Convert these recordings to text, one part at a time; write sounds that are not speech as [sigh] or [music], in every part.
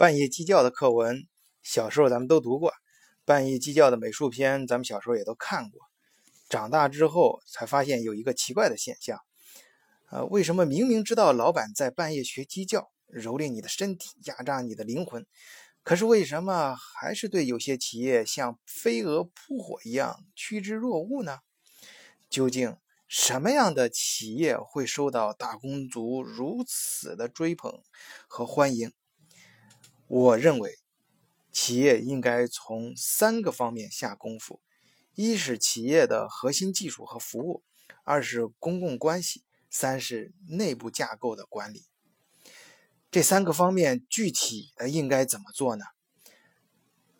半夜鸡叫的课文，小时候咱们都读过；半夜鸡叫的美术片，咱们小时候也都看过。长大之后才发现有一个奇怪的现象：呃，为什么明明知道老板在半夜学鸡叫，蹂躏你的身体，压榨你的灵魂，可是为什么还是对有些企业像飞蛾扑火一样趋之若鹜呢？究竟什么样的企业会受到打工族如此的追捧和欢迎？我认为，企业应该从三个方面下功夫：一是企业的核心技术和服务；二是公共关系；三是内部架构的管理。这三个方面具体的应该怎么做呢？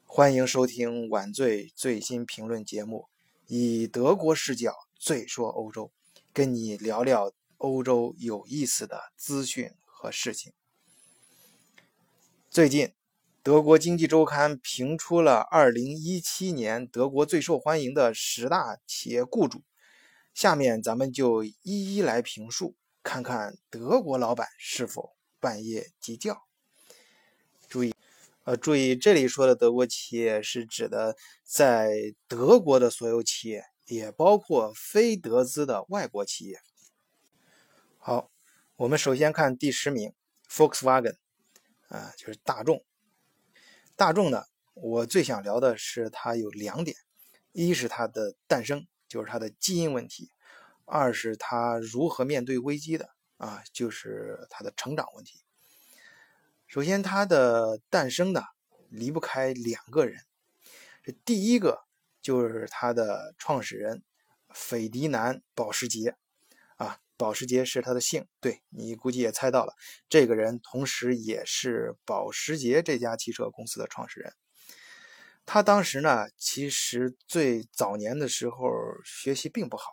欢迎收听晚醉最新评论节目，以德国视角最说欧洲，跟你聊聊欧洲有意思的资讯和事情。最近，德国经济周刊评出了2017年德国最受欢迎的十大企业雇主。下面咱们就一一来评述，看看德国老板是否半夜鸡叫。注意，呃，注意这里说的德国企业是指的在德国的所有企业，也包括非德资的外国企业。好，我们首先看第十名，Volkswagen。啊，就是大众。大众呢，我最想聊的是它有两点：一是它的诞生，就是它的基因问题；二是它如何面对危机的，啊，就是它的成长问题。首先，它的诞生呢，离不开两个人。这第一个就是它的创始人斐迪南·保时捷。保时捷是他的姓，对你估计也猜到了，这个人同时也是保时捷这家汽车公司的创始人。他当时呢，其实最早年的时候学习并不好，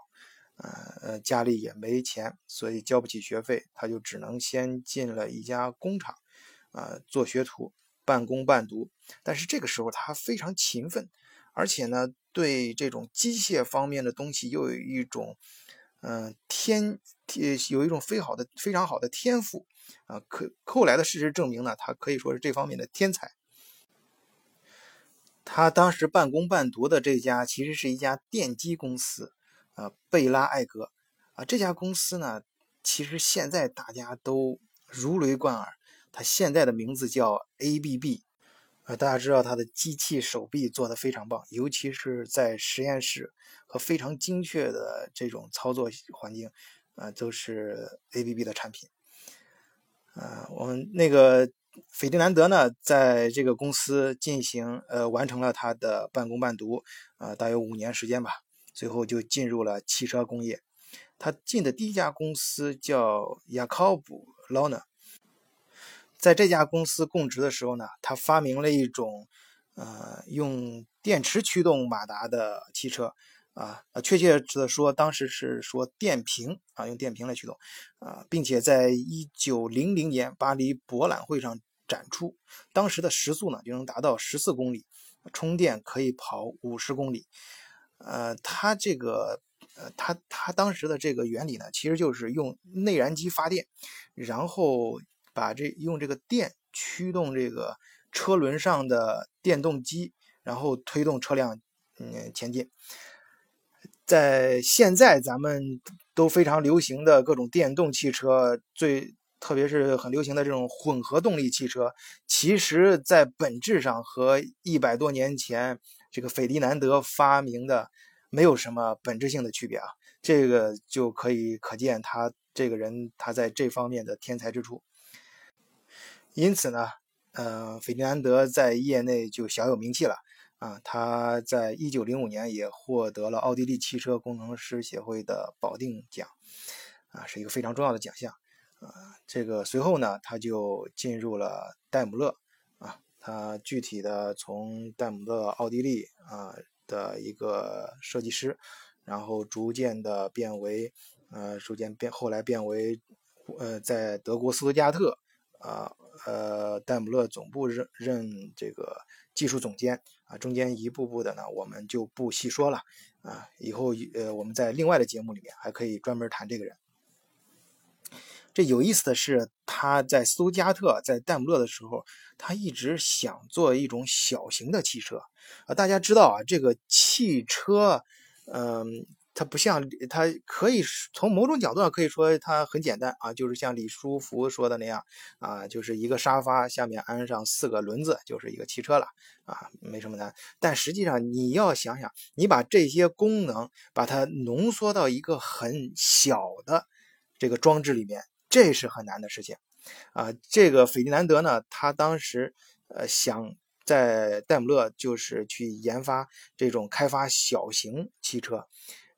呃呃，家里也没钱，所以交不起学费，他就只能先进了一家工厂，啊，做学徒，半工半读。但是这个时候他非常勤奋，而且呢，对这种机械方面的东西又有一种。嗯，天，有一种非好的、非常好的天赋啊！可后来的事实证明呢，他可以说是这方面的天才。他当时半工半读的这家其实是一家电机公司啊，贝拉艾格啊。这家公司呢，其实现在大家都如雷贯耳，它现在的名字叫 ABB。呃，大家知道它的机器手臂做的非常棒，尤其是在实验室和非常精确的这种操作环境，啊，都是 ABB 的产品。啊，我们那个斐迪南德呢，在这个公司进行呃完成了他的半工半读，啊，大约五年时间吧，最后就进入了汽车工业。他进的第一家公司叫雅考布·劳纳。在这家公司供职的时候呢，他发明了一种，呃，用电池驱动马达的汽车，啊，确切的说，当时是说电瓶啊，用电瓶来驱动，啊，并且在一九零零年巴黎博览会上展出，当时的时速呢就能达到十四公里，充电可以跑五十公里，呃，他这个，呃，它它当时的这个原理呢，其实就是用内燃机发电，然后。把这用这个电驱动这个车轮上的电动机，然后推动车辆嗯前进。在现在咱们都非常流行的各种电动汽车，最特别是很流行的这种混合动力汽车，其实在本质上和一百多年前这个斐迪南德发明的没有什么本质性的区别啊。这个就可以可见他这个人他在这方面的天才之处。因此呢，呃，斐迪南德在业内就小有名气了啊。他在一九零五年也获得了奥地利汽车工程师协会的保定奖，啊，是一个非常重要的奖项啊。这个随后呢，他就进入了戴姆勒啊。他具体的从戴姆勒奥地利啊的一个设计师，然后逐渐的变为呃，逐渐变后来变为呃，在德国斯图加特啊。呃，戴姆勒总部任任这个技术总监啊，中间一步步的呢，我们就不细说了啊。以后呃，我们在另外的节目里面还可以专门谈这个人。这有意思的是，他在斯图加特在戴姆勒的时候，他一直想做一种小型的汽车啊。大家知道啊，这个汽车，嗯。它不像，它可以从某种角度上可以说它很简单啊，就是像李书福说的那样啊，就是一个沙发下面安上四个轮子，就是一个汽车了啊，没什么难。但实际上你要想想，你把这些功能把它浓缩到一个很小的这个装置里面，这是很难的事情啊。这个斐迪南德呢，他当时呃想在戴姆勒就是去研发这种开发小型汽车。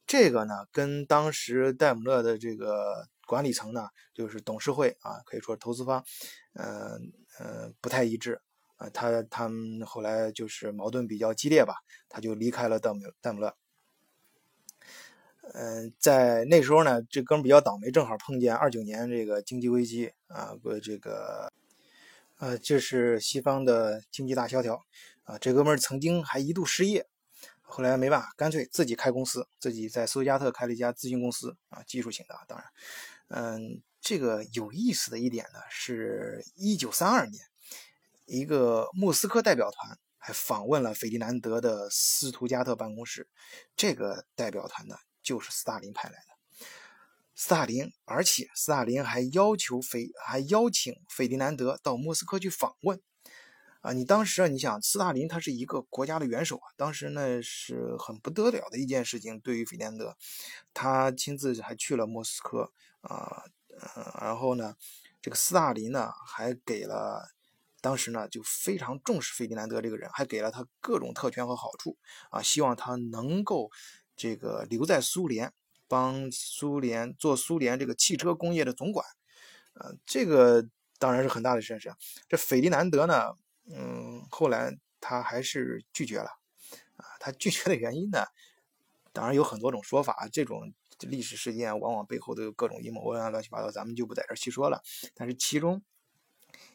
这个呢，跟当时戴姆勒的这个管理层呢，就是董事会啊，可以说投资方，嗯嗯，不太一致啊。他他们后来就是矛盾比较激烈吧，他就离开了戴姆戴姆勒。嗯，在那时候呢，这哥们比较倒霉，正好碰见二九年这个经济危机啊，不，这个呃，这是西方的经济大萧条啊。这哥们曾经还一度失业。后来没办法，干脆自己开公司，自己在苏加特开了一家咨询公司啊，技术型的。当然，嗯，这个有意思的一点呢，是一九三二年，一个莫斯科代表团还访问了斐迪南德的斯图加特办公室。这个代表团呢，就是斯大林派来的。斯大林，而且斯大林还要求斐，还邀请斐迪南德到莫斯科去访问。啊，你当时啊，你想斯大林他是一个国家的元首啊，当时呢是很不得了的一件事情。对于斐迪南德，他亲自还去了莫斯科啊，呃，然后呢，这个斯大林呢还给了，当时呢就非常重视费迪南德这个人，还给了他各种特权和好处啊，希望他能够这个留在苏联，帮苏联做苏联这个汽车工业的总管，呃，这个当然是很大的事情。这费迪南德呢。嗯，后来他还是拒绝了，啊，他拒绝的原因呢，当然有很多种说法，这种历史事件往往背后都有各种阴谋啊，乱七八糟，咱们就不在这细说了。但是其中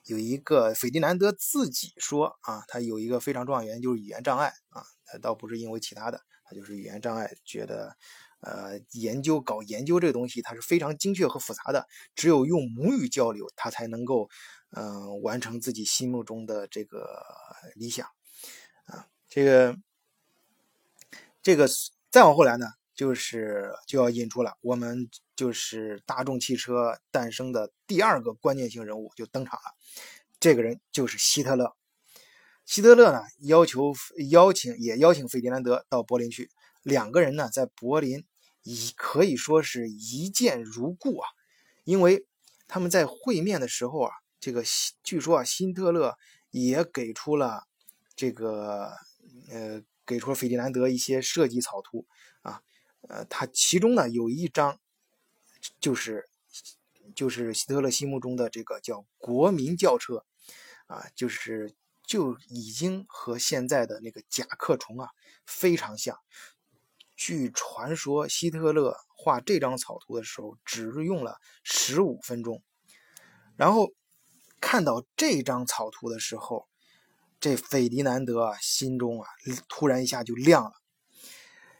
有一个斐迪南德自己说啊，他有一个非常重要的原因就是语言障碍啊，他倒不是因为其他的，他就是语言障碍，觉得呃研究搞研究这个东西它是非常精确和复杂的，只有用母语交流，他才能够。嗯，完成自己心目中的这个理想，啊，这个，这个再往后来呢，就是就要引出了我们就是大众汽车诞生的第二个关键性人物就登场了，这个人就是希特勒。希特勒呢要求邀请也邀请费迪南德到柏林去，两个人呢在柏林以可以说是一见如故啊，因为他们在会面的时候啊。这个据说啊，辛特勒也给出了这个呃，给出了费迪南德一些设计草图啊，呃，他其中呢有一张就是就是希特勒心目中的这个叫国民轿车啊，就是就已经和现在的那个甲壳虫啊非常像。据传说，希特勒画这张草图的时候只用了十五分钟，然后。看到这张草图的时候，这斐迪南德啊心中啊突然一下就亮了，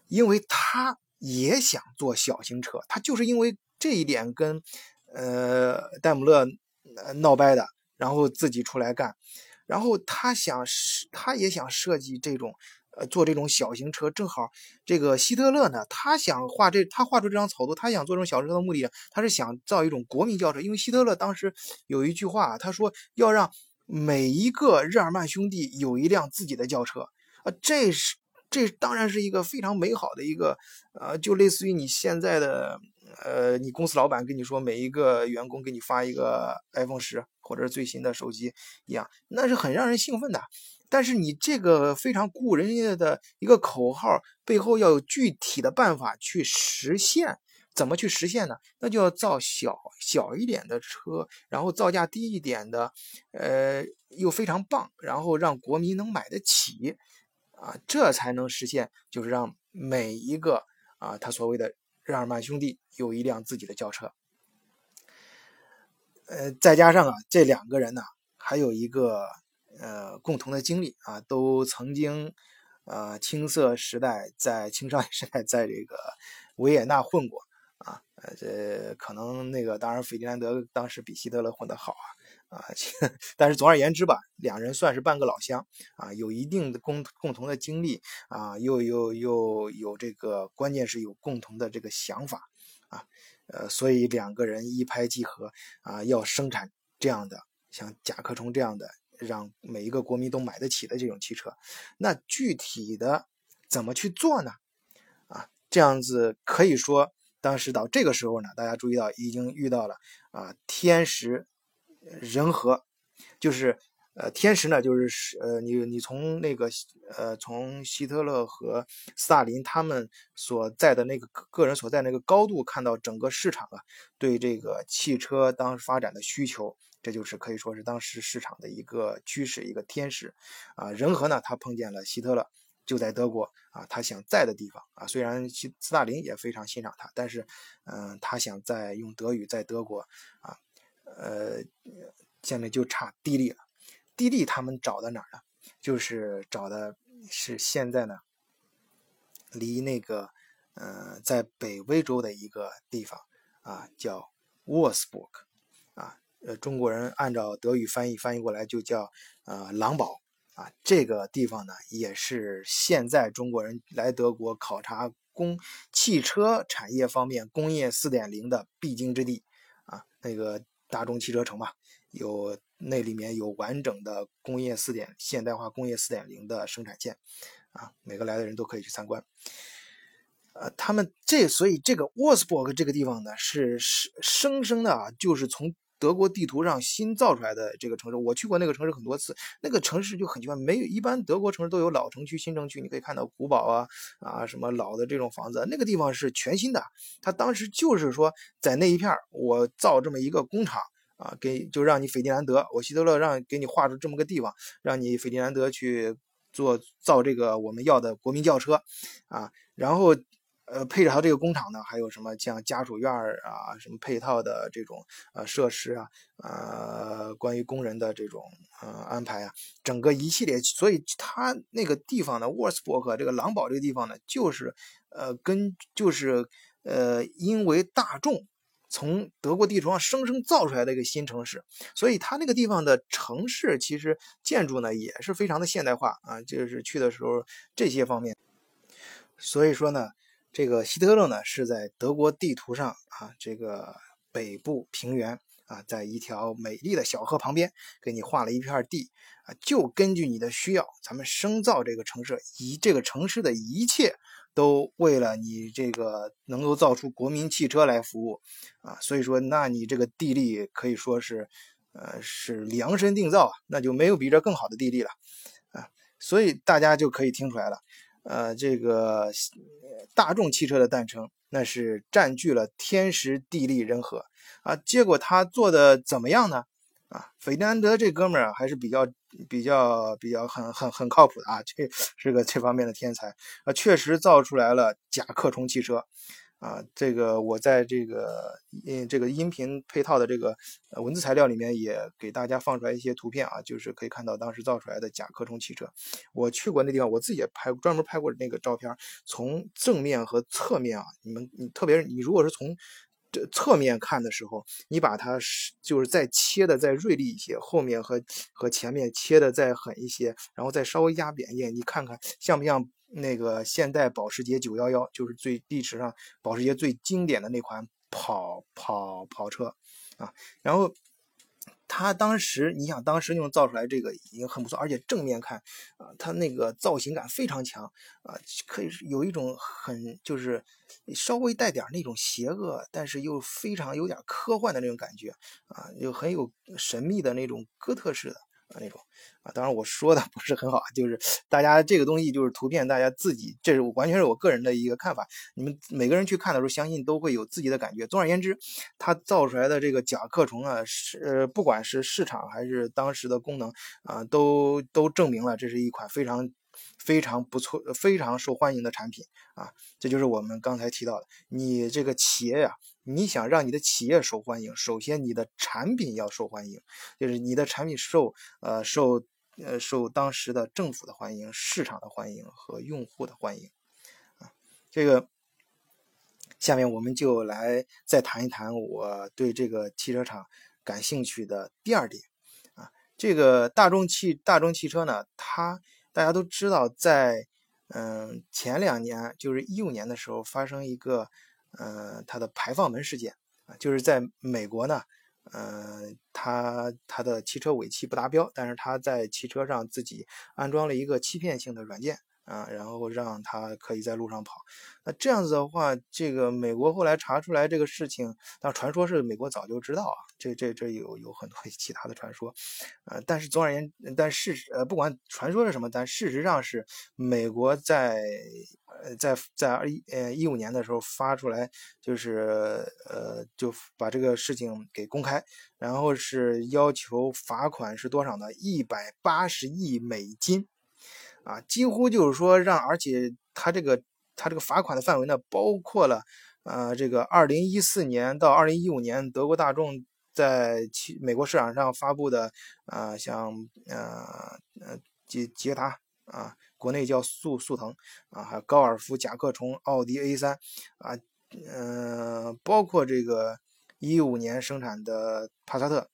因为他也想做小型车，他就是因为这一点跟呃戴姆勒闹掰的，然后自己出来干，然后他想他也想设计这种。呃，做这种小型车，正好这个希特勒呢，他想画这，他画出这张草图，他想做这种小车的目的，他是想造一种国民轿车。因为希特勒当时有一句话，他说要让每一个日耳曼兄弟有一辆自己的轿车啊，这是这当然是一个非常美好的一个，呃，就类似于你现在的，呃，你公司老板跟你说每一个员工给你发一个 iPhone 十或者最新的手机一样，那是很让人兴奋的。但是你这个非常鼓舞人家的一个口号背后要有具体的办法去实现，怎么去实现呢？那就要造小小一点的车，然后造价低一点的，呃，又非常棒，然后让国民能买得起，啊，这才能实现，就是让每一个啊，他所谓的日耳曼兄弟有一辆自己的轿车。呃，再加上啊，这两个人呢，还有一个。呃，共同的经历啊，都曾经，呃，青涩时代在青少年时代在这个维也纳混过啊，呃，这可能那个当然，费迪南德当时比希特勒混得好啊啊，[laughs] 但是总而言之吧，两人算是半个老乡啊，有一定的共共同的经历啊，又又又有这个，关键是有共同的这个想法啊，呃，所以两个人一拍即合啊，要生产这样的像甲壳虫这样的，让每一个国民都买得起的这种汽车。那具体的怎么去做呢？啊，这样子可以说。当时到这个时候呢，大家注意到已经遇到了啊天时人和，就是呃天时呢就是呃你你从那个呃从希特勒和斯大林他们所在的那个个人所在那个高度看到整个市场啊对这个汽车当发展的需求，这就是可以说是当时市场的一个趋势一个天使啊人和呢他碰见了希特勒。就在德国啊，他想在的地方啊，虽然斯斯大林也非常欣赏他，但是，嗯，他想在用德语在德国啊，呃，下面就差地利了。地利他们找的哪儿呢？就是找的是现在呢，离那个，呃，在北威州的一个地方啊，叫沃斯伯克，呃，中国人按照德语翻译翻译过来就叫呃狼堡。啊，这个地方呢，也是现在中国人来德国考察工汽车产业方面工业四点零的必经之地啊。那个大众汽车城嘛，有那里面有完整的工业四点现代化工业四点零的生产线啊，每个来的人都可以去参观。呃，他们这所以这个沃斯伯格这个地方呢，是生生生的啊，就是从。德国地图上新造出来的这个城市，我去过那个城市很多次。那个城市就很奇怪，没有一般德国城市都有老城区、新城区，你可以看到古堡啊啊什么老的这种房子。那个地方是全新的，他当时就是说在那一片我造这么一个工厂啊，给就让你斐迪南德，我希特勒让给你画出这么个地方，让你斐迪南德去做造这个我们要的国民轿车啊，然后。呃，配着它这个工厂呢，还有什么像家属院啊，什么配套的这种呃设施啊，呃，关于工人的这种呃安排啊，整个一系列，所以它那个地方呢，沃斯伯克这个狼堡这个地方呢，就是呃跟就是呃因为大众从德国地图上生生造出来的一个新城市，所以它那个地方的城市其实建筑呢也是非常的现代化啊，就是去的时候这些方面，所以说呢。这个希特勒呢，是在德国地图上啊，这个北部平原啊，在一条美丽的小河旁边，给你画了一片地啊，就根据你的需要，咱们生造这个城市，以这个城市的一切都为了你这个能够造出国民汽车来服务啊，所以说，那你这个地利可以说是，呃，是量身定造啊，那就没有比这更好的地利了啊，所以大家就可以听出来了。呃，这个大众汽车的诞生，那是占据了天时地利人和啊。结果他做的怎么样呢？啊，斐迪南德这哥们儿还是比较比较比较很很很靠谱的啊，这是个这方面的天才啊，确实造出来了甲壳虫汽车。啊，这个我在这个音这个音频配套的这个文字材料里面也给大家放出来一些图片啊，就是可以看到当时造出来的甲壳虫汽车。我去过那地方，我自己也拍专门拍过那个照片，从正面和侧面啊，你们你特别是你如果是从这侧面看的时候，你把它是就是再切的再锐利一些，后面和和前面切的再狠一些，然后再稍微压扁一点，你看看像不像？那个现代保时捷911就是最历史上保时捷最经典的那款跑跑跑车啊，然后他当时你想当时用造出来这个已经很不错，而且正面看啊，它那个造型感非常强啊，可以有一种很就是稍微带点那种邪恶，但是又非常有点科幻的那种感觉啊，又很有神秘的那种哥特式的。啊，那种啊，当然我说的不是很好，就是大家这个东西就是图片，大家自己这是完全是我个人的一个看法。你们每个人去看的时候，相信都会有自己的感觉。总而言之，它造出来的这个甲壳虫啊，是呃不管是市场还是当时的功能啊，都都证明了这是一款非常非常不错、非常受欢迎的产品啊。这就是我们刚才提到的，你这个企业呀。你想让你的企业受欢迎，首先你的产品要受欢迎，就是你的产品受呃受呃受当时的政府的欢迎、市场的欢迎和用户的欢迎啊。这个下面我们就来再谈一谈我对这个汽车厂感兴趣的第二点啊，这个大众汽大众汽车呢，它大家都知道，在嗯前两年，就是一五年的时候，发生一个呃它的排放门事件啊，就是在美国呢，呃，它它的汽车尾气不达标，但是它在汽车上自己安装了一个欺骗性的软件。啊，然后让他可以在路上跑。那这样子的话，这个美国后来查出来这个事情，但传说是美国早就知道啊。这这这有有很多 [laughs] 其他的传说，呃，但是总而言之，但事实呃，不管传说是什么，但事实上是美国在呃在在二一呃一五年的时候发出来，就是呃就把这个事情给公开，然后是要求罚款是多少呢？一百八十亿美金。啊，几乎就是说让，而且他这个他这个罚款的范围呢，包括了，呃，这个二零一四年到二零一五年德国大众在其美国市场上发布的，啊，像呃呃捷捷达啊，国内叫速速腾啊，还有高尔夫、甲壳虫、奥迪 A 三啊，嗯，包括这个一五年生产的帕萨特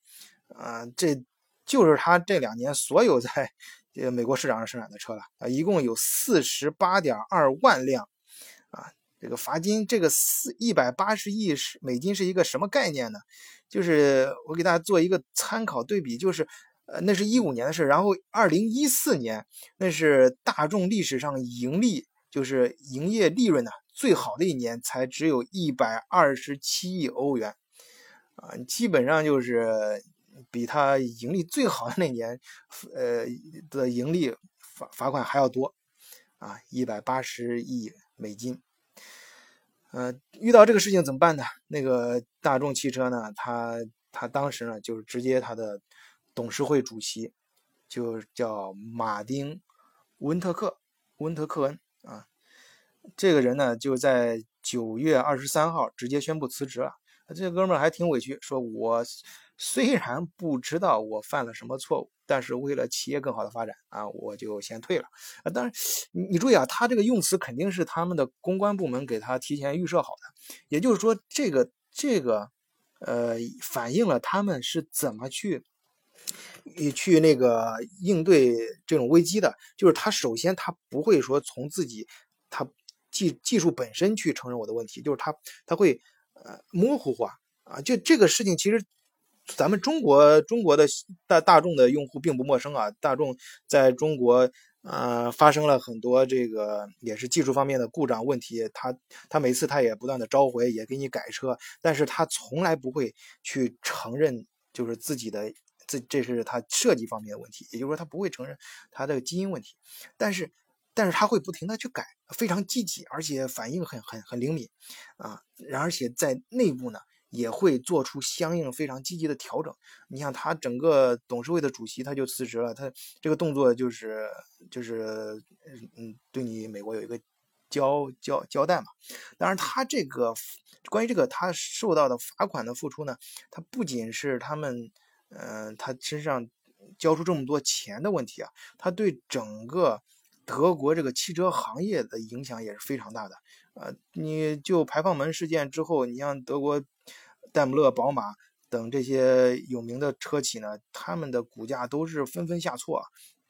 啊，这就是他这两年所有在。这个美国市场上生产的车了啊，一共有四十八点二万辆，啊，这个罚金这个四一百八十亿是美金是一个什么概念呢？就是我给大家做一个参考对比，就是呃，那是一五年的事，然后二零一四年那是大众历史上盈利就是营业利润呢最好的一年，才只有一百二十七亿欧元，啊，基本上就是。比他盈利最好的那年，呃的盈利罚罚款还要多，啊，一百八十亿美金。呃，遇到这个事情怎么办呢？那个大众汽车呢，他他当时呢就是直接他的董事会主席就叫马丁温特克温特克恩啊，这个人呢就在九月二十三号直接宣布辞职了。这哥们儿还挺委屈，说我。虽然不知道我犯了什么错误，但是为了企业更好的发展啊，我就先退了啊。当然，你你注意啊，他这个用词肯定是他们的公关部门给他提前预设好的，也就是说，这个这个呃，反映了他们是怎么去去那个应对这种危机的。就是他首先他不会说从自己他技技术本身去承认我的问题，就是他他会呃模糊化啊。就这个事情其实。咱们中国中国的大大众的用户并不陌生啊，大众在中国呃发生了很多这个也是技术方面的故障问题，他他每次他也不断的召回，也给你改车，但是他从来不会去承认就是自己的这这是他设计方面的问题，也就是说他不会承认他的基因问题，但是但是他会不停的去改，非常积极，而且反应很很很灵敏啊，然而且在内部呢。也会做出相应非常积极的调整。你像他整个董事会的主席他就辞职了，他这个动作就是就是嗯嗯，对你美国有一个交交交代嘛。当然，他这个关于这个他受到的罚款的付出呢，他不仅是他们嗯他身上交出这么多钱的问题啊，他对整个德国这个汽车行业的影响也是非常大的。呃，你就排放门事件之后，你像德国。戴姆勒、宝马等这些有名的车企呢，他们的股价都是纷纷下挫。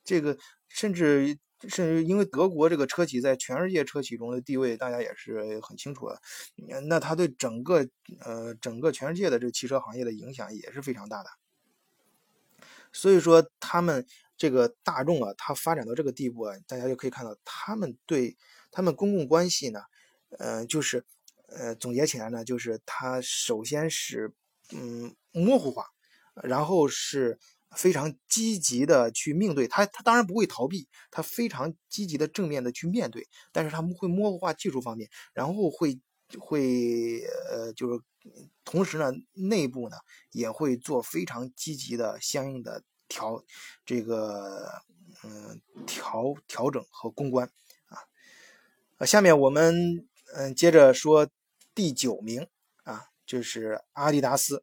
这个甚至甚至因为德国这个车企在全世界车企中的地位，大家也是很清楚的。那它对整个呃整个全世界的这个汽车行业的影响也是非常大的。所以说，他们这个大众啊，它发展到这个地步啊，大家就可以看到，他们对他们公共关系呢，呃，就是。呃，总结起来呢，就是它首先是嗯模糊化，然后是非常积极的去面对它，它当然不会逃避，它非常积极的正面的去面对，但是他们会模糊化技术方面，然后会会呃就是同时呢内部呢也会做非常积极的相应的调这个嗯调调整和公关啊，呃下面我们嗯接着说。第九名啊，就是阿迪达斯。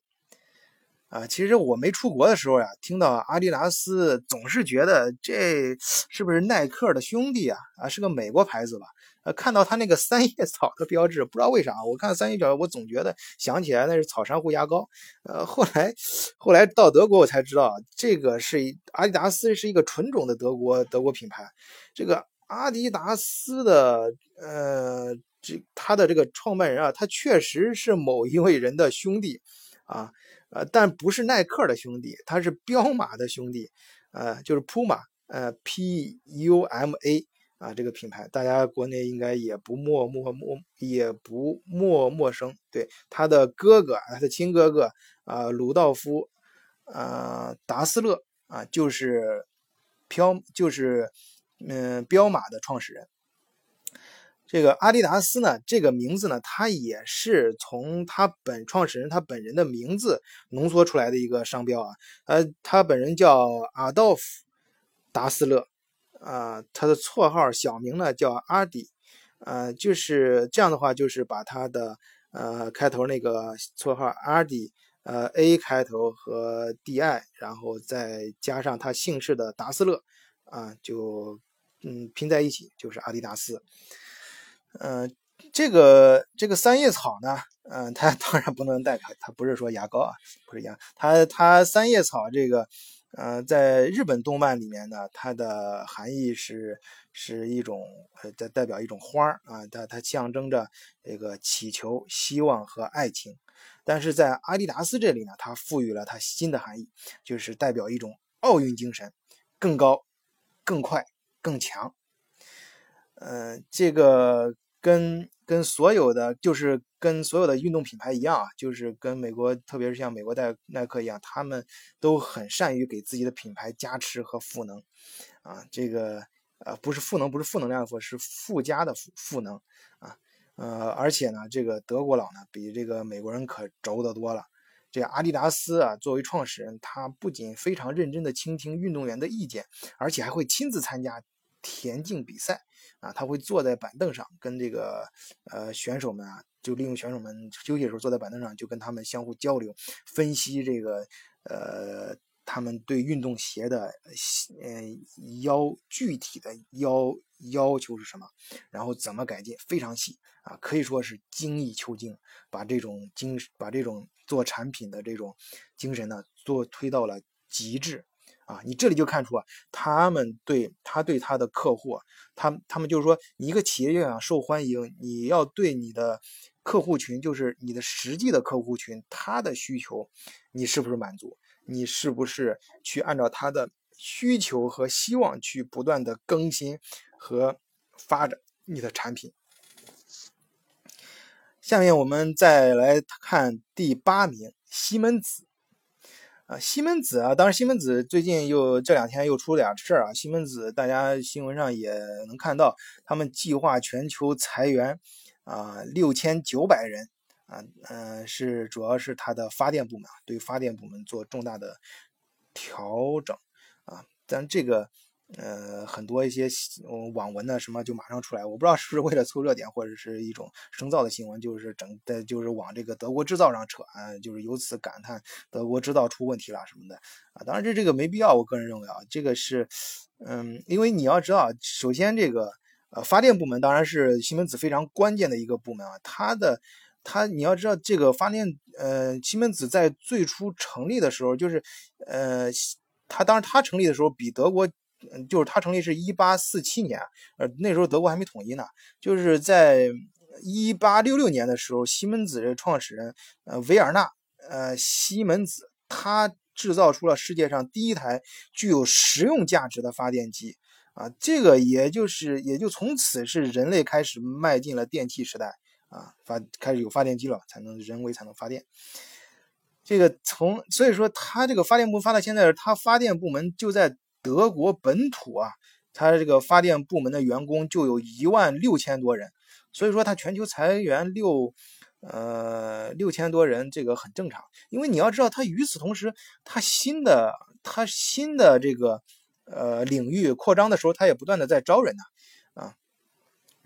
啊，其实我没出国的时候呀，听到阿迪达斯，总是觉得这是不是耐克的兄弟啊？啊，是个美国牌子吧？呃，看到它那个三叶草的标志，不知道为啥，我看三叶草，我总觉得想起来那是草珊瑚牙膏。呃，后来后来到德国我才知道，这个是阿迪达斯是一个纯种的德国德国品牌。这个阿迪达斯的呃，这他的这个创办人啊，他确实是某一位人的兄弟啊。呃，但不是耐克的兄弟，他是彪马的兄弟，呃，就是 Puma，呃，P U M A 啊，这个品牌大家国内应该也不陌陌陌也不陌陌生。对，他的哥哥，他的亲哥哥啊，鲁道夫，呃，达斯勒啊，就是飘，就是嗯，彪马的创始人。这个阿迪达斯呢，这个名字呢，它也是从他本创始人他本人的名字浓缩出来的一个商标啊。呃，他本人叫阿道夫·达斯勒，啊，他的绰号小名呢叫阿迪，呃，就是这样的话，就是把他的呃开头那个绰号阿迪，呃 A 开头和 D I，然后再加上他姓氏的达斯勒，啊，就嗯拼在一起就是阿迪达斯。嗯，这个这个三叶草呢，嗯，它当然不能代表，它不是说牙膏啊，不是牙，它它三叶草这个，呃，在日本动漫里面呢，它的含义是是一种呃，代代表一种花儿啊，它它象征着这个祈求、希望和爱情，但是在阿迪达斯这里呢，它赋予了它新的含义，就是代表一种奥运精神，更高、更快、更强。嗯，这个。跟跟所有的就是跟所有的运动品牌一样啊，就是跟美国，特别是像美国耐耐克一样，他们都很善于给自己的品牌加持和赋能，啊，这个呃不是赋能，不是负能量的负，是附加的赋赋能啊，呃，而且呢，这个德国佬呢比这个美国人可轴得多了。这阿迪达斯啊，作为创始人，他不仅非常认真的倾听运动员的意见，而且还会亲自参加田径比赛。啊，他会坐在板凳上，跟这个呃选手们啊，就利用选手们休息的时候坐在板凳上，就跟他们相互交流，分析这个呃他们对运动鞋的呃要具体的要要求是什么，然后怎么改进，非常细啊，可以说是精益求精，把这种精把这种做产品的这种精神呢，做推到了极致。啊，你这里就看出啊，他们对他对他的客户，他他们就是说，你一个企业要想受欢迎，你要对你的客户群，就是你的实际的客户群，他的需求，你是不是满足？你是不是去按照他的需求和希望去不断的更新和发展你的产品？下面我们再来看第八名，西门子。啊，西门子啊，当然西门子最近又这两天又出了点事儿啊。西门子大家新闻上也能看到，他们计划全球裁员啊六千九百人啊，嗯，是主要是它的发电部门对发电部门做重大的调整啊，但这个。呃，很多一些网文呢，什么就马上出来，我不知道是不是为了凑热点，或者是一种生造的新闻，就是整的，就是往这个德国制造上扯，啊，就是由此感叹德国制造出问题了什么的啊。当然这这个没必要，我个人认为啊，这个是，嗯，因为你要知道，首先这个呃发电部门当然是西门子非常关键的一个部门啊，它的它你要知道这个发电，呃，西门子在最初成立的时候，就是呃，它当然它成立的时候比德国。嗯，就是它成立是一八四七年，呃，那时候德国还没统一呢。就是在一八六六年的时候，西门子的创始人呃维尔纳呃西门子，他制造出了世界上第一台具有实用价值的发电机啊，这个也就是也就从此是人类开始迈进了电气时代啊，发开始有发电机了，才能人为才能发电。这个从所以说，他这个发电部发到现在，他发电部门就在。德国本土啊，它这个发电部门的员工就有一万六千多人，所以说它全球裁员六呃六千多人，这个很正常。因为你要知道，它与此同时，它新的它新的这个呃领域扩张的时候，它也不断的在招人呢啊。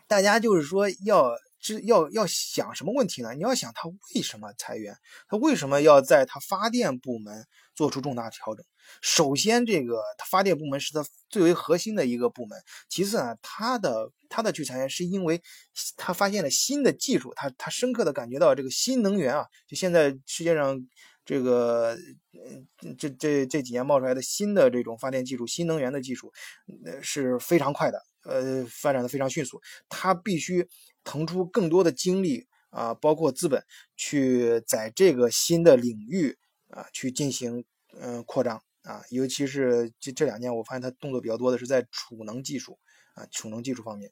大家就是说要知要要想什么问题呢？你要想他为什么裁员，他为什么要在他发电部门做出重大调整？首先，这个他发电部门是他最为核心的一个部门。其次呢，他的他的去裁员是因为他发现了新的技术，他他深刻的感觉到这个新能源啊，就现在世界上这个嗯这这这几年冒出来的新的这种发电技术、新能源的技术，呃是非常快的，呃发展的非常迅速，他必须腾出更多的精力啊，包括资本，去在这个新的领域啊去进行嗯扩张。啊，尤其是这这两年，我发现他动作比较多的是在储能技术啊，储能技术方面，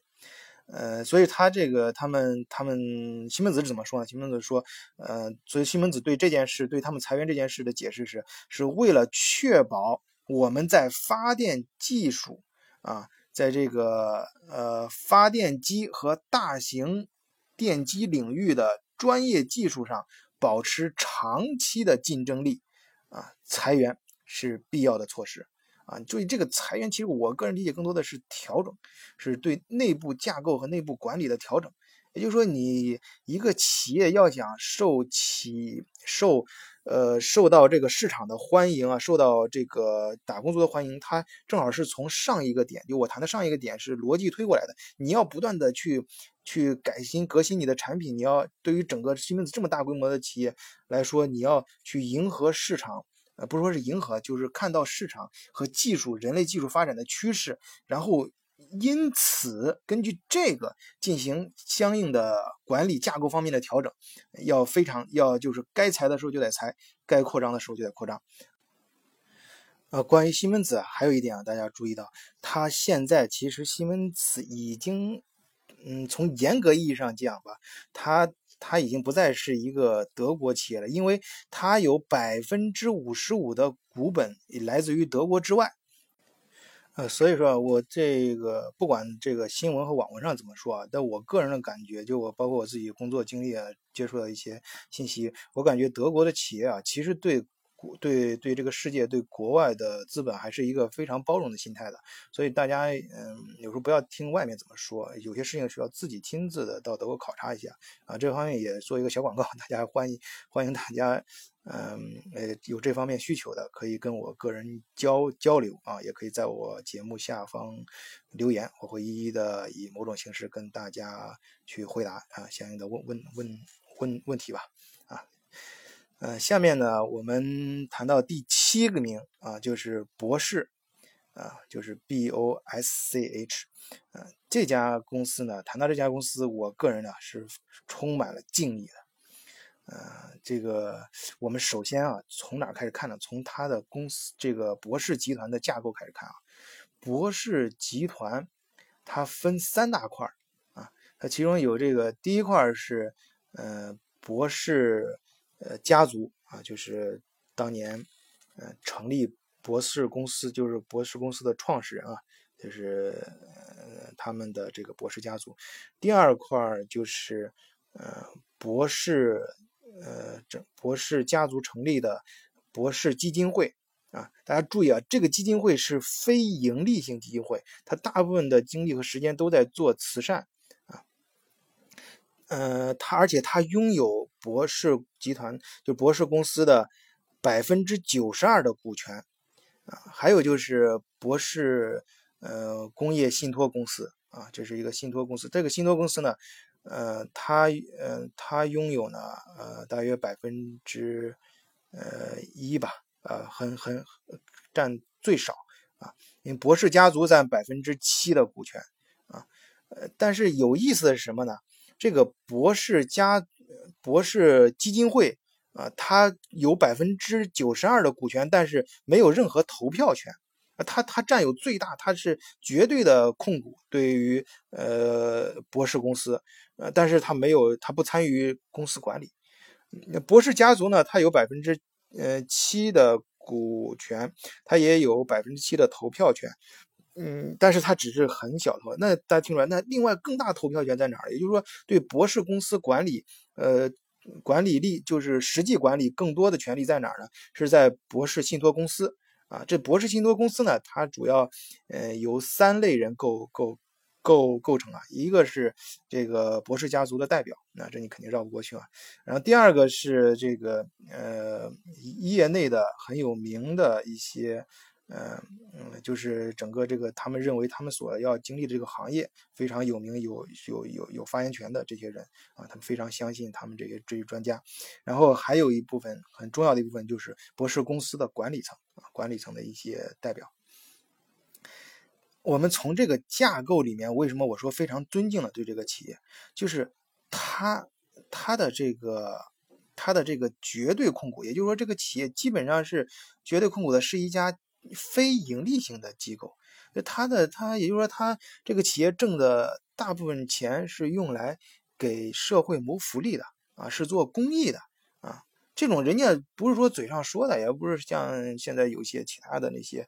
呃，所以他这个他们他们西门子是怎么说呢？西门子说，呃，所以西门子对这件事，对他们裁员这件事的解释是，是为了确保我们在发电技术啊，在这个呃发电机和大型电机领域的专业技术上保持长期的竞争力啊，裁员。是必要的措施啊！注意这个裁员，其实我个人理解更多的是调整，是对内部架构和内部管理的调整。也就是说，你一个企业要想受企受呃受到这个市场的欢迎啊，受到这个打工族的欢迎，它正好是从上一个点，就我谈的上一个点是逻辑推过来的。你要不断的去去改新革新你的产品，你要对于整个西门子这么大规模的企业来说，你要去迎合市场。呃，不是说是迎合，就是看到市场和技术、人类技术发展的趋势，然后因此根据这个进行相应的管理架构方面的调整，要非常要就是该裁的时候就得裁，该扩张的时候就得扩张。呃，关于西门子还有一点啊，大家注意到，它现在其实西门子已经，嗯，从严格意义上讲吧，它。它已经不再是一个德国企业了，因为它有百分之五十五的股本来自于德国之外。呃，所以说，我这个不管这个新闻和网文上怎么说啊，但我个人的感觉，就我包括我自己工作经历啊，接触到一些信息，我感觉德国的企业啊，其实对。对对，这个世界对国外的资本还是一个非常包容的心态的，所以大家嗯，有时候不要听外面怎么说，有些事情需要自己亲自的到德国考察一下啊。这方面也做一个小广告，大家欢迎欢迎大家，嗯呃有这方面需求的可以跟我个人交交流啊，也可以在我节目下方留言，我会一一的以某种形式跟大家去回答啊相应的问问问问问题吧啊。呃，下面呢，我们谈到第七个名啊，就是博士，啊，就是 B O S C H，呃，这家公司呢，谈到这家公司，我个人呢是充满了敬意的。呃，这个我们首先啊，从哪开始看呢？从它的公司这个博士集团的架构开始看啊。博士集团它分三大块啊，它其中有这个第一块是呃博士。呃，家族啊，就是当年呃成立博士公司，就是博士公司的创始人啊，就是呃他们的这个博士家族。第二块就是呃博士呃这博士家族成立的博士基金会啊，大家注意啊，这个基金会是非盈利性基金会，它大部分的精力和时间都在做慈善啊。呃，他而且他拥有博士集团，就博士公司的百分之九十二的股权，啊，还有就是博士呃工业信托公司啊，这是一个信托公司。这个信托公司呢，呃，它呃它拥有呢呃大约百分之呃一吧，呃很很占最少啊，因为博士家族占百分之七的股权啊，呃，但是有意思的是什么呢？这个博士家博士基金会啊，它有百分之九十二的股权，但是没有任何投票权。它它占有最大，它是绝对的控股，对于呃博士公司，呃，但是它没有，它不参与公司管理。博士家族呢，它有百分之呃七的股权，它也有百分之七的投票权。嗯，但是它只是很小的，那大家听出来？那另外更大投票权在哪儿？也就是说，对博士公司管理，呃，管理力就是实际管理更多的权利在哪儿呢？是在博士信托公司啊。这博士信托公司呢，它主要呃由三类人构构构构成啊，一个是这个博士家族的代表，那这你肯定绕不过去啊。然后第二个是这个呃业内的很有名的一些，嗯嗯，就是整个这个他们认为他们所要经历的这个行业非常有名、有有有有发言权的这些人啊，他们非常相信他们这些这些专家。然后还有一部分很重要的一部分就是博士公司的管理层啊，管理层的一些代表。我们从这个架构里面，为什么我说非常尊敬的对这个企业，就是他他的这个它的这个绝对控股，也就是说这个企业基本上是绝对控股的，是一家非盈利性的机构。它的它也就是说它这个企业挣的大部分钱是用来给社会谋福利的啊，是做公益的啊。这种人家不是说嘴上说的，也不是像现在有些其他的那些，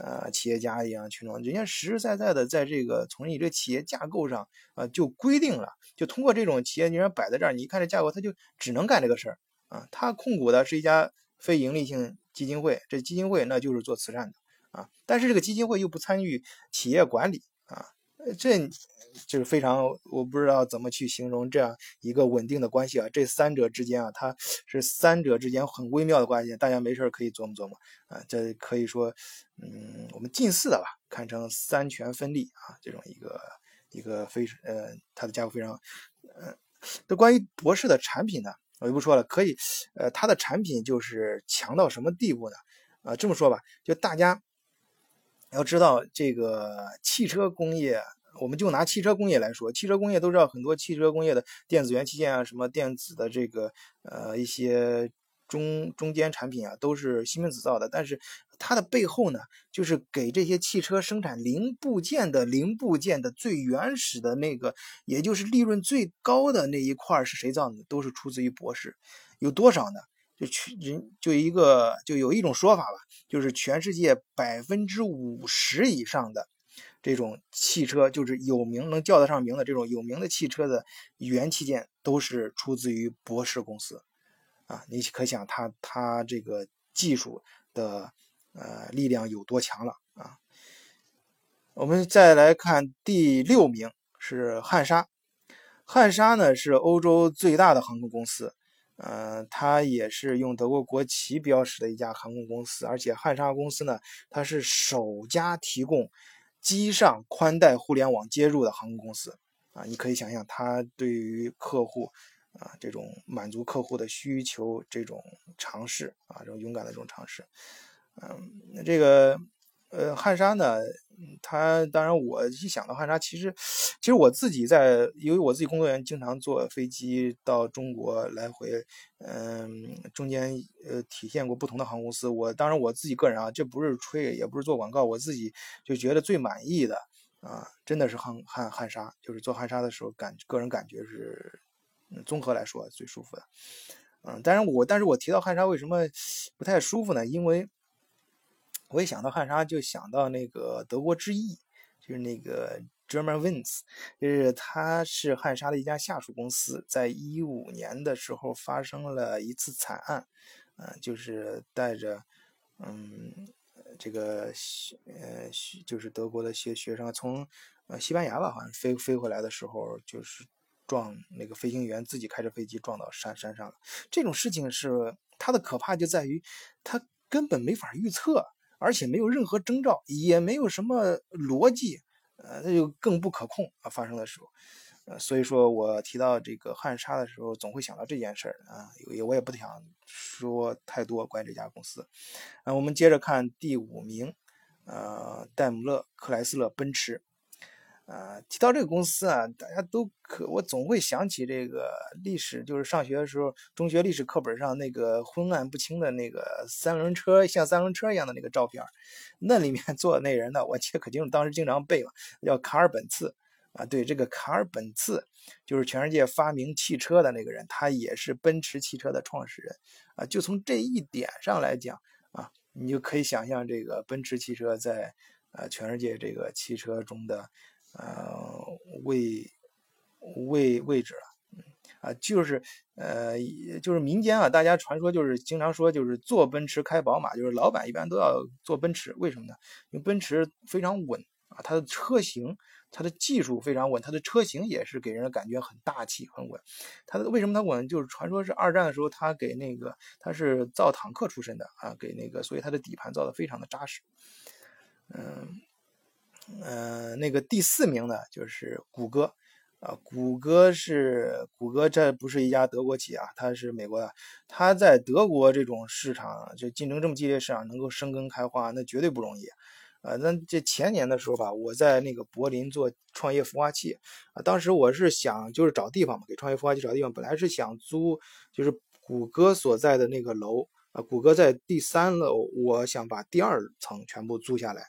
呃，企业家一样去弄，人家实实在在的在这个从你这企业架构上啊就规定了，就通过这种企业你让摆在这儿，你一看这架构，他就只能干这个事儿啊。他控股的是一家非盈利性基金会，这基金会那就是做慈善的啊，但是这个基金会又不参与企业管理啊，这。就是非常，我不知道怎么去形容这样一个稳定的关系啊。这三者之间啊，它是三者之间很微妙的关系。大家没事可以琢磨琢磨啊。这可以说，嗯，我们近似的吧，看成三权分立啊，这种一个一个非呃，它的架构非常，呃，这关于博士的产品呢，我就不说了。可以，呃，它的产品就是强到什么地步呢？啊，这么说吧，就大家要知道这个汽车工业。我们就拿汽车工业来说，汽车工业都知道很多汽车工业的电子元器件啊，什么电子的这个呃一些中中间产品啊，都是西门子造的。但是它的背后呢，就是给这些汽车生产零部件的零部件的最原始的那个，也就是利润最高的那一块是谁造的？都是出自于博士。有多少呢？就全人就一个就有一种说法吧，就是全世界百分之五十以上的。这种汽车就是有名能叫得上名的这种有名的汽车的元器件都是出自于博世公司，啊，你可想它它这个技术的呃力量有多强了啊！我们再来看第六名是汉莎，汉莎呢是欧洲最大的航空公司，呃，它也是用德国国旗标识的一家航空公司，而且汉莎公司呢，它是首家提供。机上宽带互联网接入的航空公司啊，你可以想象它对于客户啊这种满足客户的需求这种尝试啊，这种勇敢的这种尝试，嗯，这个。呃，汉莎呢，它当然我一想到汉莎，其实其实我自己在，由于我自己工作人员经常坐飞机到中国来回，嗯，中间呃体现过不同的航空公司。我当然我自己个人啊，这不是吹，也不是做广告，我自己就觉得最满意的啊，真的是汉汉汉莎，就是坐汉莎的时候感个人感觉是，综合来说最舒服的。嗯，当然我但是我提到汉莎为什么不太舒服呢？因为我一想到汉莎，就想到那个德国之翼，就是那个 Germanwings，就是它是汉莎的一家下属公司，在一五年的时候发生了一次惨案，嗯，就是带着嗯这个呃就是德国的些学生从呃西班牙吧，好像飞飞回来的时候，就是撞那个飞行员自己开着飞机撞到山山上了。这种事情是它的可怕就在于它根本没法预测。而且没有任何征兆，也没有什么逻辑，呃，那就更不可控啊！发生的时候，呃，所以说我提到这个汉莎的时候，总会想到这件事儿啊。也我也不想说太多关于这家公司。啊，我们接着看第五名，呃，戴姆勒、克莱斯勒、奔驰。啊，提到这个公司啊，大家都可，我总会想起这个历史，就是上学的时候，中学历史课本上那个昏暗不清的那个三轮车，像三轮车一样的那个照片，那里面 [laughs] 坐的那人呢，我记得可清楚，当时经常背嘛，叫卡尔本茨啊，对，这个卡尔本茨就是全世界发明汽车的那个人，他也是奔驰汽车的创始人啊，就从这一点上来讲啊，你就可以想象这个奔驰汽车在呃全世界这个汽车中的。呃，位位位置了，啊，就是呃，就是民间啊，大家传说就是经常说，就是坐奔驰开宝马，就是老板一般都要坐奔驰，为什么呢？因为奔驰非常稳啊，它的车型。它的技术非常稳，它的车型也是给人感觉很大气、很稳。它的为什么它稳？就是传说是二战的时候，它给那个它是造坦克出身的啊，给那个，所以它的底盘造的非常的扎实。嗯，呃，那个第四名呢，就是谷歌啊，谷歌是谷歌，这不是一家德国企业啊，它是美国的。它在德国这种市场就竞争这么激烈市场能够生根开花，那绝对不容易。啊，那这前年的时候吧，我在那个柏林做创业孵化器啊，当时我是想就是找地方嘛，给创业孵化器找地方，本来是想租就是谷歌所在的那个楼啊，谷歌在第三楼，我想把第二层全部租下来，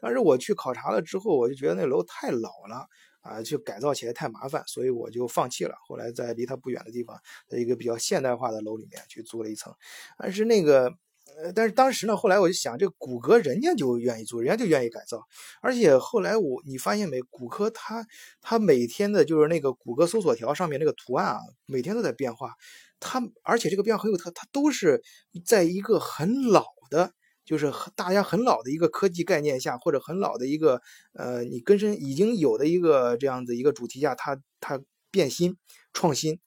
但是我去考察了之后，我就觉得那楼太老了啊，就改造起来太麻烦，所以我就放弃了。后来在离它不远的地方，在一个比较现代化的楼里面去租了一层，但是那个。呃，但是当时呢，后来我就想，这个谷歌人家就愿意做，人家就愿意改造，而且后来我你发现没，谷歌它它每天的就是那个谷歌搜索条上面那个图案啊，每天都在变化，它而且这个变化很有特，它都是在一个很老的，就是大家很老的一个科技概念下，或者很老的一个呃你根深已经有的一个这样子一个主题下，它它变新创新。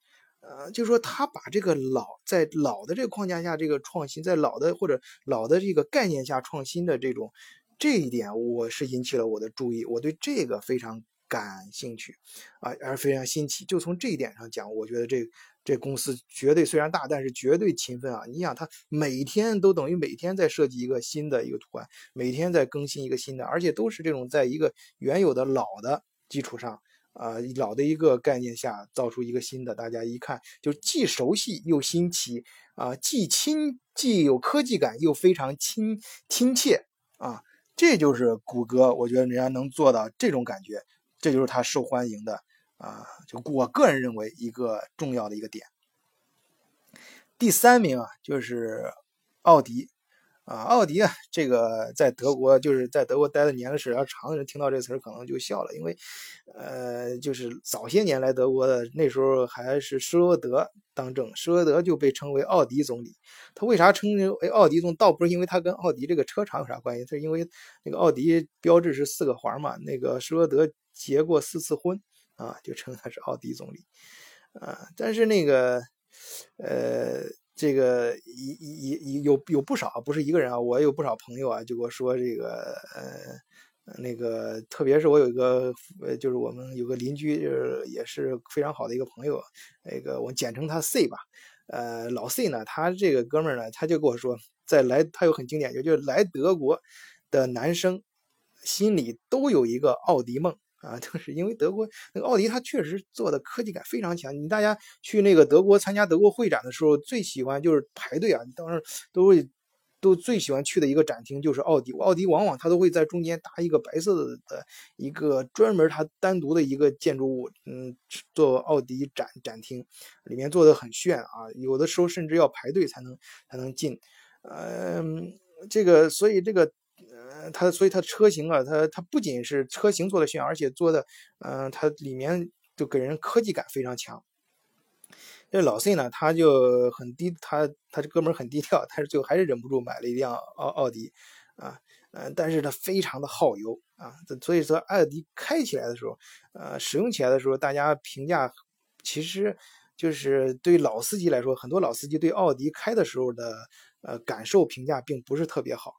呃，就是说，他把这个老在老的这个框架下，这个创新，在老的或者老的这个概念下创新的这种这一点，我是引起了我的注意，我对这个非常感兴趣啊，而非常新奇。就从这一点上讲，我觉得这这公司绝对虽然大，但是绝对勤奋啊！你想，他每天都等于每天在设计一个新的一个图案，每天在更新一个新的，而且都是这种在一个原有的老的基础上。啊，老的一个概念下造出一个新的，大家一看就既熟悉又新奇啊，既亲既有科技感又非常亲亲切啊，这就是谷歌，我觉得人家能做到这种感觉，这就是它受欢迎的啊，就我个人认为一个重要的一个点。第三名啊，就是奥迪。啊，奥迪啊，这个在德国就是在德国待的年龄时间长的人听到这词儿可能就笑了，因为，呃，就是早些年来德国的那时候还是施罗德当政，施罗德就被称为奥迪总理。他为啥称为奥迪总？倒不是因为他跟奥迪这个车厂有啥关系，是因为那个奥迪标志是四个环嘛，那个施罗德结过四次婚啊，就称他是奥迪总理。啊，但是那个，呃。这个一一一有有不少，不是一个人啊，我有不少朋友啊，就给我说这个呃那个，特别是我有一个呃，就是我们有个邻居，就是也是非常好的一个朋友，那个我简称他 C 吧，呃老 C 呢，他这个哥们呢，他就跟我说，在来他有很经典，就就是来德国的男生心里都有一个奥迪梦。啊，就是因为德国那个奥迪，它确实做的科技感非常强。你大家去那个德国参加德国会展的时候，最喜欢就是排队啊，你当时都会都最喜欢去的一个展厅就是奥迪。奥迪往往它都会在中间搭一个白色的的一个专门它单独的一个建筑物，嗯，做奥迪展展厅，里面做的很炫啊，有的时候甚至要排队才能才能进。嗯，这个所以这个。它所以它车型啊，它它不仅是车型做的炫，而且做的，嗯，它里面就给人科技感非常强。这老 C 呢，他就很低，他他这哥们很低调，但是最后还是忍不住买了一辆奥奥迪，啊，嗯，但是它非常的耗油啊，所以说奥迪开起来的时候，呃，使用起来的时候，大家评价其实就是对老司机来说，很多老司机对奥迪开的时候的呃感受评价并不是特别好。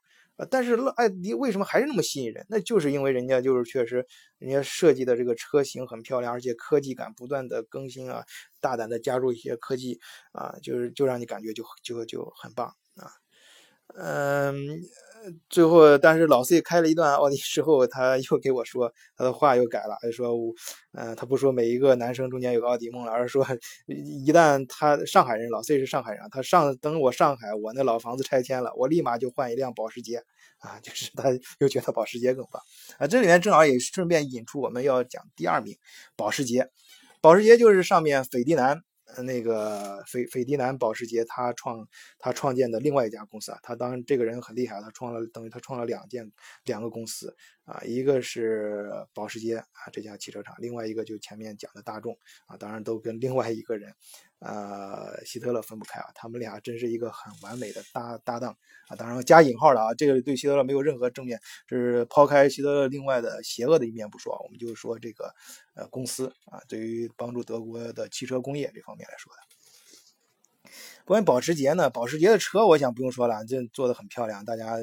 但是艾迪为什么还是那么吸引人？那就是因为人家就是确实，人家设计的这个车型很漂亮，而且科技感不断的更新啊，大胆的加入一些科技啊，就是就让你感觉就就就很棒啊，嗯。最后，但是老 C 开了一段奥迪之后，他又给我说，他的话又改了，就说，嗯，他不说每一个男生中间有个奥迪梦了，而是说，一旦他上海人，老 C 是上海人，他上等我上海，我那老房子拆迁了，我立马就换一辆保时捷，啊，[laughs] 就是他又觉得保时捷更棒，啊，这里面正好也顺便引出我们要讲第二名，保时捷，保时捷就是上面斐迪南。那个斐斐迪南保时捷，他创他创建的另外一家公司啊，他当这个人很厉害，他创了等于他创了两件两个公司啊，一个是保时捷啊这家汽车厂，另外一个就前面讲的大众啊，当然都跟另外一个人，呃，希特勒分不开啊，他们俩真是一个很完美的搭搭档啊，当然加引号了啊，这个对希特勒没有任何正面，是抛开希特勒另外的邪恶的一面不说，我们就说这个呃公司啊，对于帮助德国的汽车工业这方面来说的。关于保时捷呢，保时捷的车我想不用说了，这做的很漂亮，大家。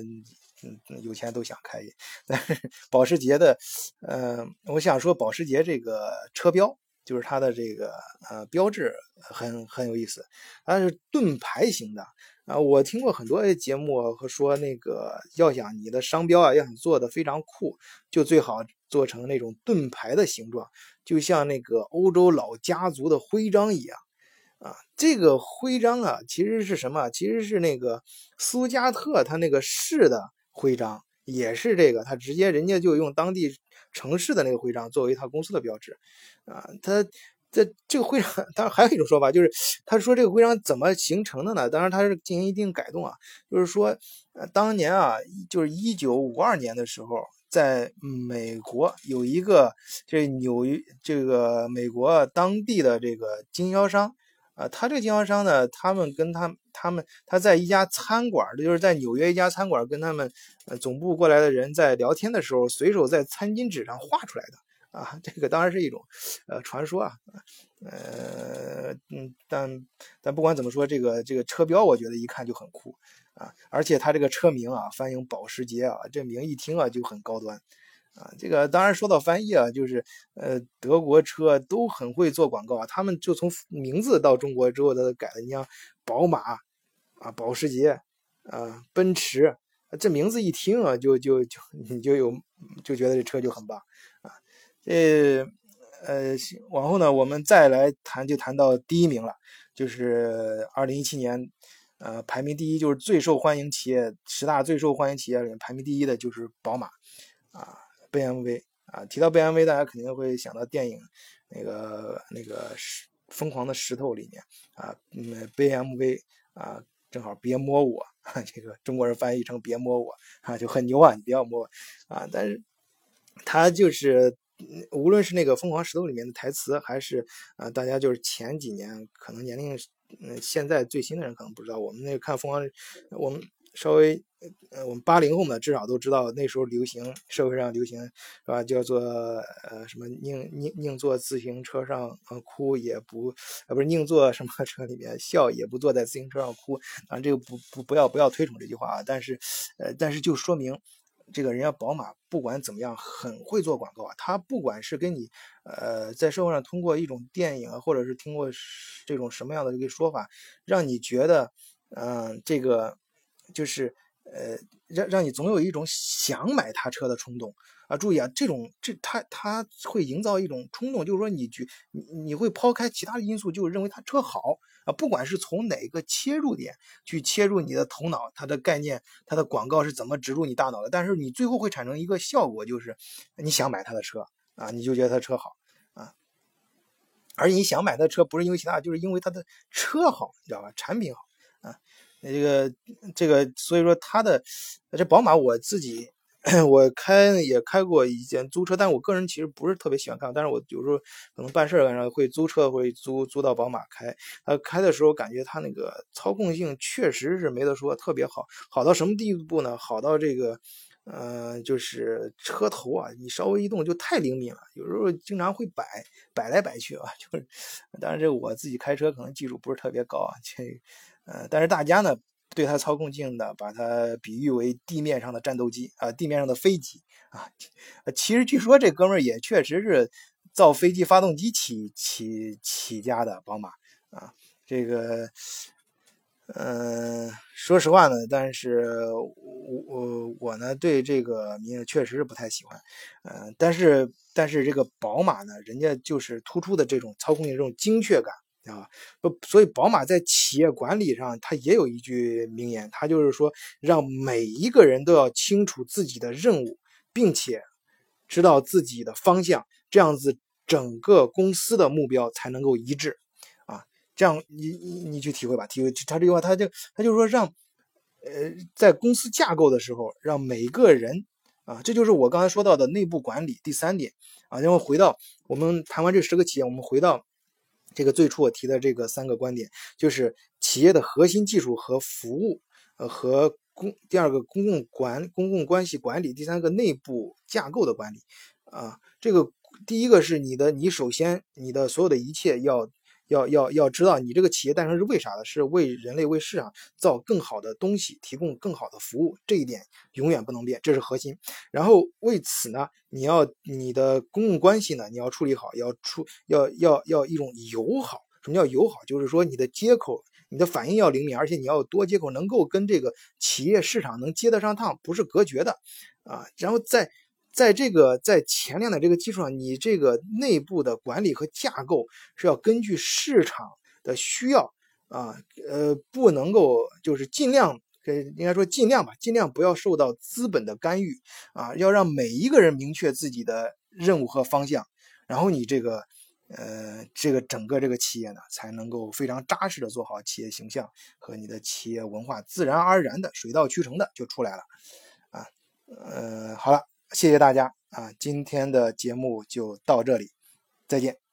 嗯，有钱都想开，但是保时捷的，呃，我想说保时捷这个车标，就是它的这个呃标志很很有意思，它是盾牌型的啊。我听过很多节目和说那个要想你的商标啊要想做的非常酷，就最好做成那种盾牌的形状，就像那个欧洲老家族的徽章一样啊。这个徽章啊其实是什么？其实是那个苏加特他那个市的。徽章也是这个，他直接人家就用当地城市的那个徽章作为他公司的标志，啊，他在这个徽章，当然还有一种说法，就是他说这个徽章怎么形成的呢？当然他是进行一定改动啊，就是说，呃，当年啊，就是一九五二年的时候，在美国有一个这纽约这个美国当地的这个经销商。啊，他这个经销商呢，他们跟他他们他在一家餐馆，就是在纽约一家餐馆，跟他们呃总部过来的人在聊天的时候，随手在餐巾纸上画出来的。啊，这个当然是一种呃传说啊，呃嗯，但但不管怎么说，这个这个车标我觉得一看就很酷。啊，而且他这个车名啊，翻译保时捷啊，这名一听啊就很高端。啊，这个当然说到翻译啊，就是呃，德国车都很会做广告啊，他们就从名字到中国之后，他都改的，你像宝马啊、保时捷啊、奔驰，这名字一听啊，就就就你就有就觉得这车就很棒啊。这呃，往后呢，我们再来谈，就谈到第一名了，就是二零一七年，呃，排名第一就是最受欢迎企业十大最受欢迎企业里面排名第一的就是宝马啊。B.M.V 啊，提到 B.M.V，大家肯定会想到电影那个那个石疯狂的石头里面啊，嗯，B.M.V 啊，正好别摸我，这个中国人翻译成别摸我啊，就很牛啊，你不要摸我啊。但是他就是无论是那个疯狂石头里面的台词，还是啊，大家就是前几年可能年龄嗯，现在最新的人可能不知道，我们那个看疯狂，我们。稍微，呃，我们八零后呢，至少都知道那时候流行，社会上流行，是吧？叫做呃什么宁宁宁坐自行车上哭也不，呃不是宁坐什么车里面笑也不坐在自行车上哭。啊，这个不不不要不要推崇这句话啊。但是，呃，但是就说明，这个人家宝马不管怎么样很会做广告啊。他不管是跟你，呃，在社会上通过一种电影啊，或者是听过这种什么样的一个说法，让你觉得，嗯，这个。就是呃，让让你总有一种想买他车的冲动啊！注意啊，这种这他他会营造一种冲动，就是说你觉你你会抛开其他的因素，就认为他车好啊，不管是从哪个切入点去切入你的头脑，它的概念，它的广告是怎么植入你大脑的，但是你最后会产生一个效果，就是你想买他的车啊，你就觉得他车好啊，而你想买的车不是因为其他，就是因为他的车好，你知道吧？产品好。这个这个，所以说它的这宝马，我自己 [clears throat] 我开也开过一件租车，但我个人其实不是特别喜欢开，但是我有时候可能办事儿会租车，会租租到宝马开。呃，开的时候感觉它那个操控性确实是没得说，特别好，好到什么地步呢？好到这个，呃，就是车头啊，你稍微一动就太灵敏了，有时候经常会摆摆来摆去啊，就是，当然这我自己开车可能技术不是特别高啊，这。呃，但是大家呢，对它操控性呢，把它比喻为地面上的战斗机啊，地面上的飞机啊。其实据说这哥们儿也确实是造飞机发动机起起起家的，宝马啊。这个，嗯，说实话呢，但是我我呢，对这个名字确实是不太喜欢。嗯，但是但是这个宝马呢，人家就是突出的这种操控性，这种精确感。啊，不，所以宝马在企业管理上，它也有一句名言，它就是说，让每一个人都要清楚自己的任务，并且知道自己的方向，这样子整个公司的目标才能够一致。啊，这样你你你去体会吧，体会他这句话，他就他就说让，呃，在公司架构的时候，让每个人啊，这就是我刚才说到的内部管理第三点啊。然后回到我们谈完这十个企业，我们回到这个最初我提的这个三个观点，就是企业的核心技术和服务，呃，和公第二个公共管公共关系管理，第三个内部架构的管理啊。这个第一个是你的，你首先你的所有的一切要。要要要知道，你这个企业诞生是为啥的？是为人类、为市场造更好的东西，提供更好的服务，这一点永远不能变，这是核心。然后为此呢，你要你的公共关系呢，你要处理好，要出要要要一种友好。什么叫友好？就是说你的接口，你的反应要灵敏，而且你要有多接口，能够跟这个企业市场能接得上趟，不是隔绝的啊。然后在。在这个在前量的这个基础上，你这个内部的管理和架构是要根据市场的需要啊，呃，不能够就是尽量，应该说尽量吧，尽量不要受到资本的干预啊，要让每一个人明确自己的任务和方向，然后你这个呃这个整个这个企业呢，才能够非常扎实的做好企业形象和你的企业文化，自然而然的水到渠成的就出来了啊，呃，好了。谢谢大家啊！今天的节目就到这里，再见。